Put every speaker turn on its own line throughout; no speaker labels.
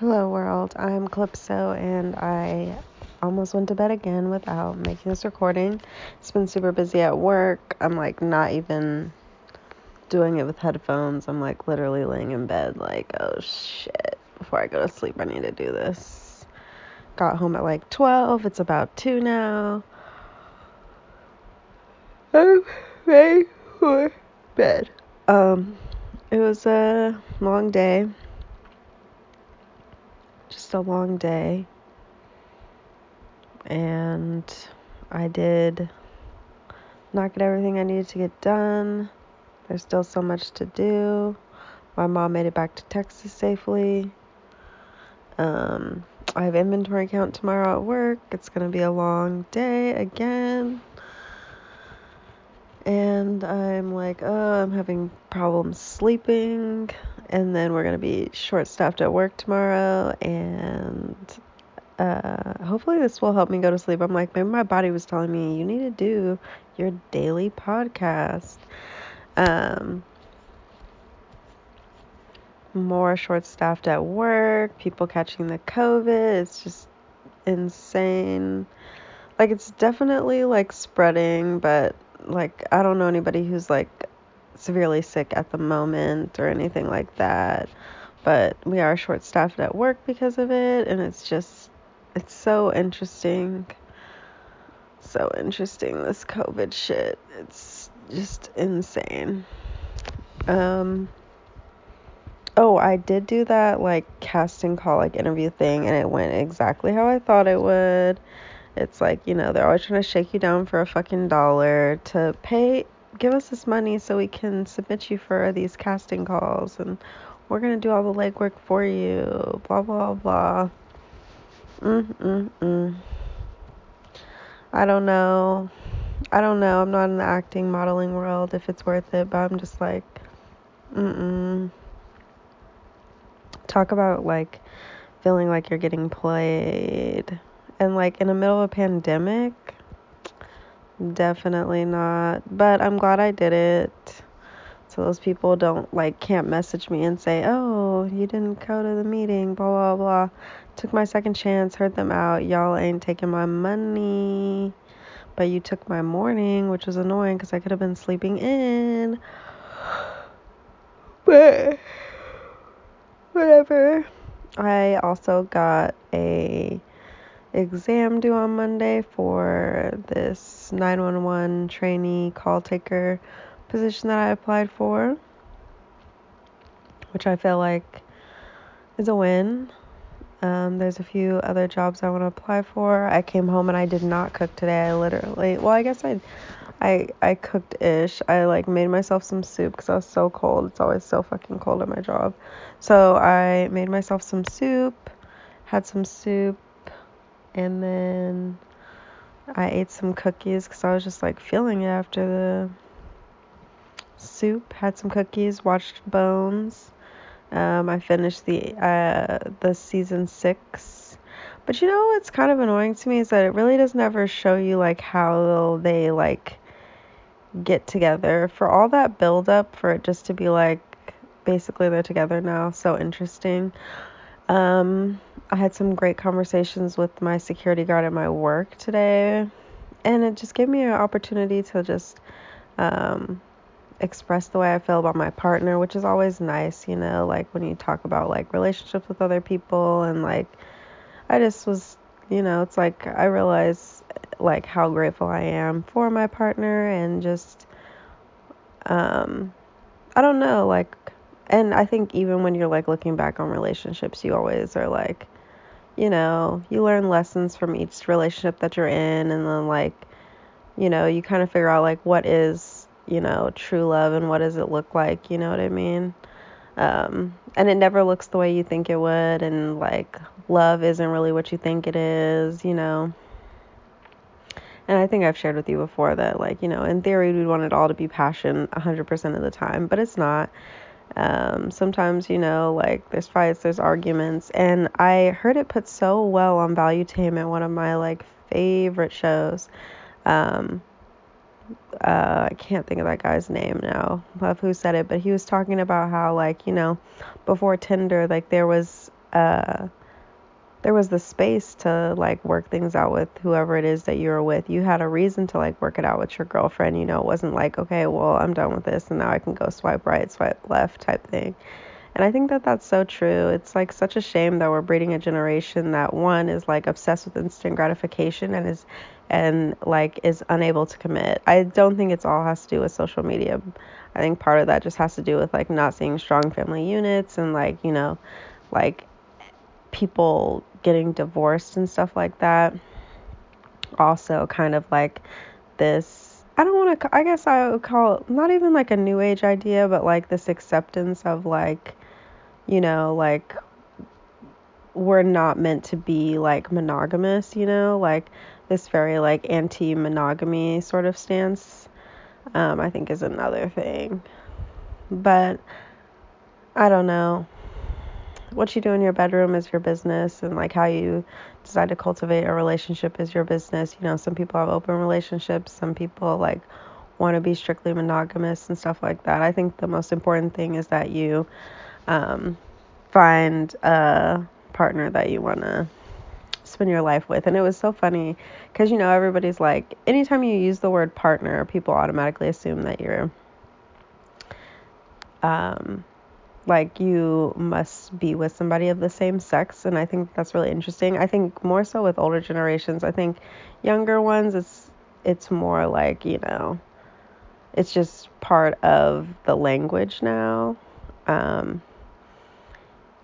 Hello, world. I'm Calypso, and I almost went to bed again without making this recording. It's been super busy at work. I'm like not even doing it with headphones. I'm like literally laying in bed, like, oh shit. Before I go to sleep, I need to do this. Got home at like 12. It's about 2 now. I'm ready for bed. Um, it was a long day a long day. And I did not get everything I needed to get done. There's still so much to do. My mom made it back to Texas safely. Um, I have inventory count tomorrow at work. It's going to be a long day again. And I'm like, oh, I'm having problems sleeping and then we're to be short staffed at work tomorrow and uh, hopefully this will help me go to sleep. I'm like, maybe my body was telling me you need to do your daily podcast. Um, more short staffed at work, people catching the COVID. It's just insane. Like, it's definitely like spreading, but like, I don't know anybody who's like severely sick at the moment or anything like that. But we are short staffed at work because of it, and it's just, it's so interesting. So interesting, this COVID shit. It's just insane. Um, oh, I did do that like casting call, like interview thing, and it went exactly how I thought it would. It's like, you know, they're always trying to shake you down for a fucking dollar to pay give us this money so we can submit you for these casting calls and we're going to do all the legwork for you. Blah, blah, blah. Mm, mm, mm. I don't know. I don't know. I'm not in the acting modeling world if it's worth it, but I'm just like, mm mm. Talk about like feeling like you're getting played. And like in the middle of a pandemic, Definitely not. But I'm glad I did it. So those people don't like can't message me and say, "Oh, you didn't go to the meeting." Blah blah blah. Took my second chance, heard them out. Y'all ain't taking my money, but you took my morning, which was annoying because I could have been sleeping in. But whatever. I also got a exam due on Monday for this 911 trainee call taker position that I applied for, which I feel like is a win. Um, there's a few other jobs I want to apply for. I came home and I did not cook today. I literally, well, I guess I, I, I cooked ish. I like made myself some soup because I was so cold. It's always so fucking cold at my job. So I made myself some soup, had some soup, and then I ate some cookies because I was just like feeling it after the soup. Had some cookies, watched Bones. Um, I finished the uh, the season six. But you know what's kind of annoying to me is that it really doesn't ever show you like how they like get together. For all that build up for it just to be like basically they're together now. So interesting. Um, I had some great conversations with my security guard at my work today, and it just gave me an opportunity to just um, express the way I feel about my partner, which is always nice, you know, like when you talk about like relationships with other people, and like I just was, you know, it's like I realize like how grateful I am for my partner, and just, um, I don't know, like and I think even when you're like looking back on relationships, you always are like, you know, you learn lessons from each relationship that you're in, and then like, you know, you kind of figure out like what is, you know, true love and what does it look like, you know what I mean? Um, and it never looks the way you think it would, and like, love isn't really what you think it is, you know. And I think I've shared with you before that, like, you know, in theory, we want it all to be passion 100% of the time, but it's not. Um, sometimes, you know, like there's fights, there's arguments, and I heard it put so well on Value Valuetainment, one of my like favorite shows. Um, uh, I can't think of that guy's name now of who said it, but he was talking about how like you know before Tinder, like there was uh there was the space to like work things out with whoever it is that you were with. You had a reason to like work it out with your girlfriend. You know, it wasn't like, okay, well, I'm done with this and now I can go swipe right, swipe left type thing. And I think that that's so true. It's like such a shame that we're breeding a generation that one is like obsessed with instant gratification and is and like is unable to commit. I don't think it's all has to do with social media. I think part of that just has to do with like not seeing strong family units and like, you know, like people getting divorced and stuff like that. Also, kind of like this, I don't want to, I guess I would call it not even like a new age idea, but like this acceptance of like, you know, like we're not meant to be like monogamous, you know, like this very like anti monogamy sort of stance, um, I think is another thing. But I don't know what you do in your bedroom is your business and like how you decide to cultivate a relationship is your business. You know, some people have open relationships, some people like want to be strictly monogamous and stuff like that. I think the most important thing is that you um, find a partner that you want to spend your life with. And it was so funny because, you know, everybody's like, anytime you use the word partner, people automatically assume that you're um, like you must be with somebody of the same sex and i think that's really interesting. I think more so with older generations. I think younger ones it's it's more like you know it's just part of the language now. Um,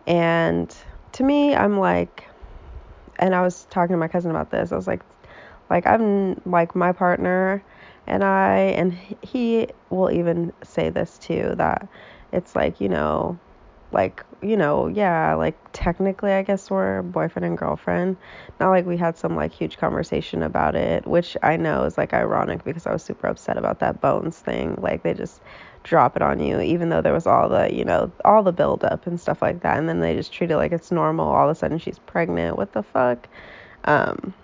and to me i'm like and i was talking to my cousin about this. I was like like i'm like my partner and i and he will even say this too that it's like, you know, like, you know, yeah, like technically I guess we're boyfriend and girlfriend. Not like we had some like huge conversation about it, which I know is like ironic because I was super upset about that bones thing. Like they just drop it on you even though there was all the, you know, all the build up and stuff like that and then they just treat it like it's normal. All of a sudden she's pregnant. What the fuck? Um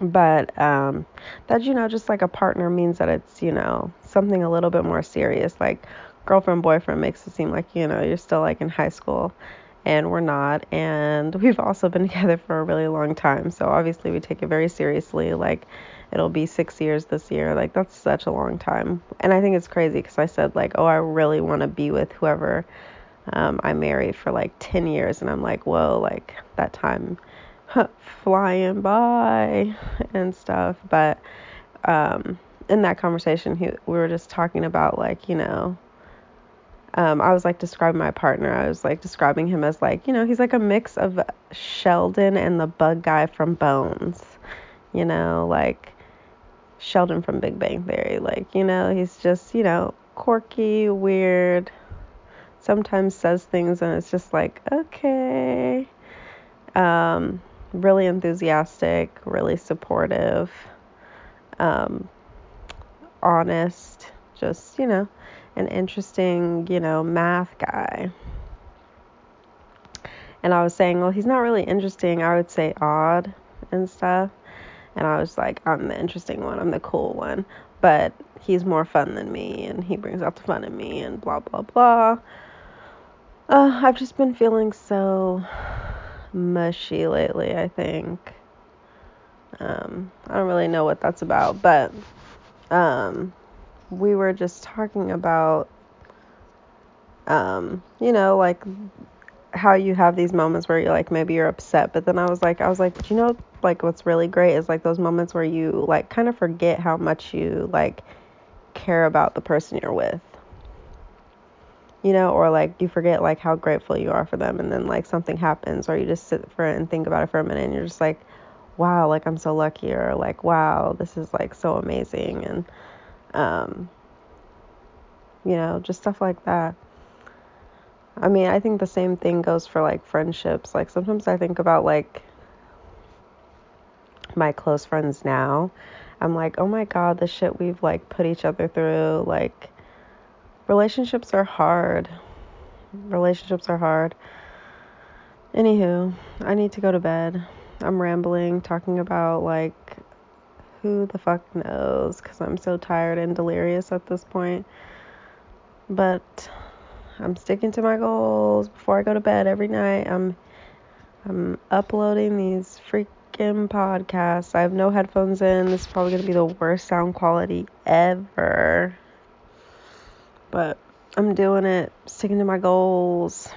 but um, that you know just like a partner means that it's you know something a little bit more serious. Like girlfriend boyfriend makes it seem like you know you're still like in high school and we're not. And we've also been together for a really long time. So obviously we take it very seriously. Like it'll be six years this year. Like that's such a long time. And i think it's crazy because i said like oh i really want to be with whoever um, i married for like 10 years. And i'm like whoa like that time flying by and stuff. But um, in that conversation, he, we were just talking about like you know. Um, I was like describing my partner. I was like describing him as like, you know, he's like a mix of Sheldon and the bug guy from Bones. You know, like Sheldon from Big Bang Theory. Like, you know, he's just, you know, quirky, weird, sometimes says things and it's just like, okay. Um, really enthusiastic, really supportive, um, honest, just, you know, an interesting, you know, math guy. And I was saying, well, he's not really interesting. I would say odd and stuff. And I was like, I'm the interesting one. I'm the cool one. But he's more fun than me and he brings out the fun in me and blah, blah, blah. Uh, I've just been feeling so mushy lately, I think. Um, I don't really know what that's about, but um, we were just talking about, um, you know, like how you have these moments where you're like maybe you're upset, but then I was like, I was like, but you know, like what's really great is like those moments where you like kind of forget how much you like care about the person you're with you know, or like you forget like how grateful you are for them and then like something happens or you just sit for it and think about it for a minute and you're just like, wow, like I'm so lucky or like, wow, this is like so amazing and um you know, just stuff like that. I mean, I think the same thing goes for like friendships. Like sometimes I think about like my close friends now. I'm like, "Oh my god, the shit we've like put each other through, like relationships are hard. Relationships are hard. Anywho, I need to go to bed. I'm rambling, talking about like who the fuck knows because I'm so tired and delirious at this point. But I'm sticking to my goals before I go to bed every night. I'm I'm uploading these freaking podcasts. I have no headphones in. This is probably going to be the worst sound quality ever. But I'm doing it, sticking to my goals.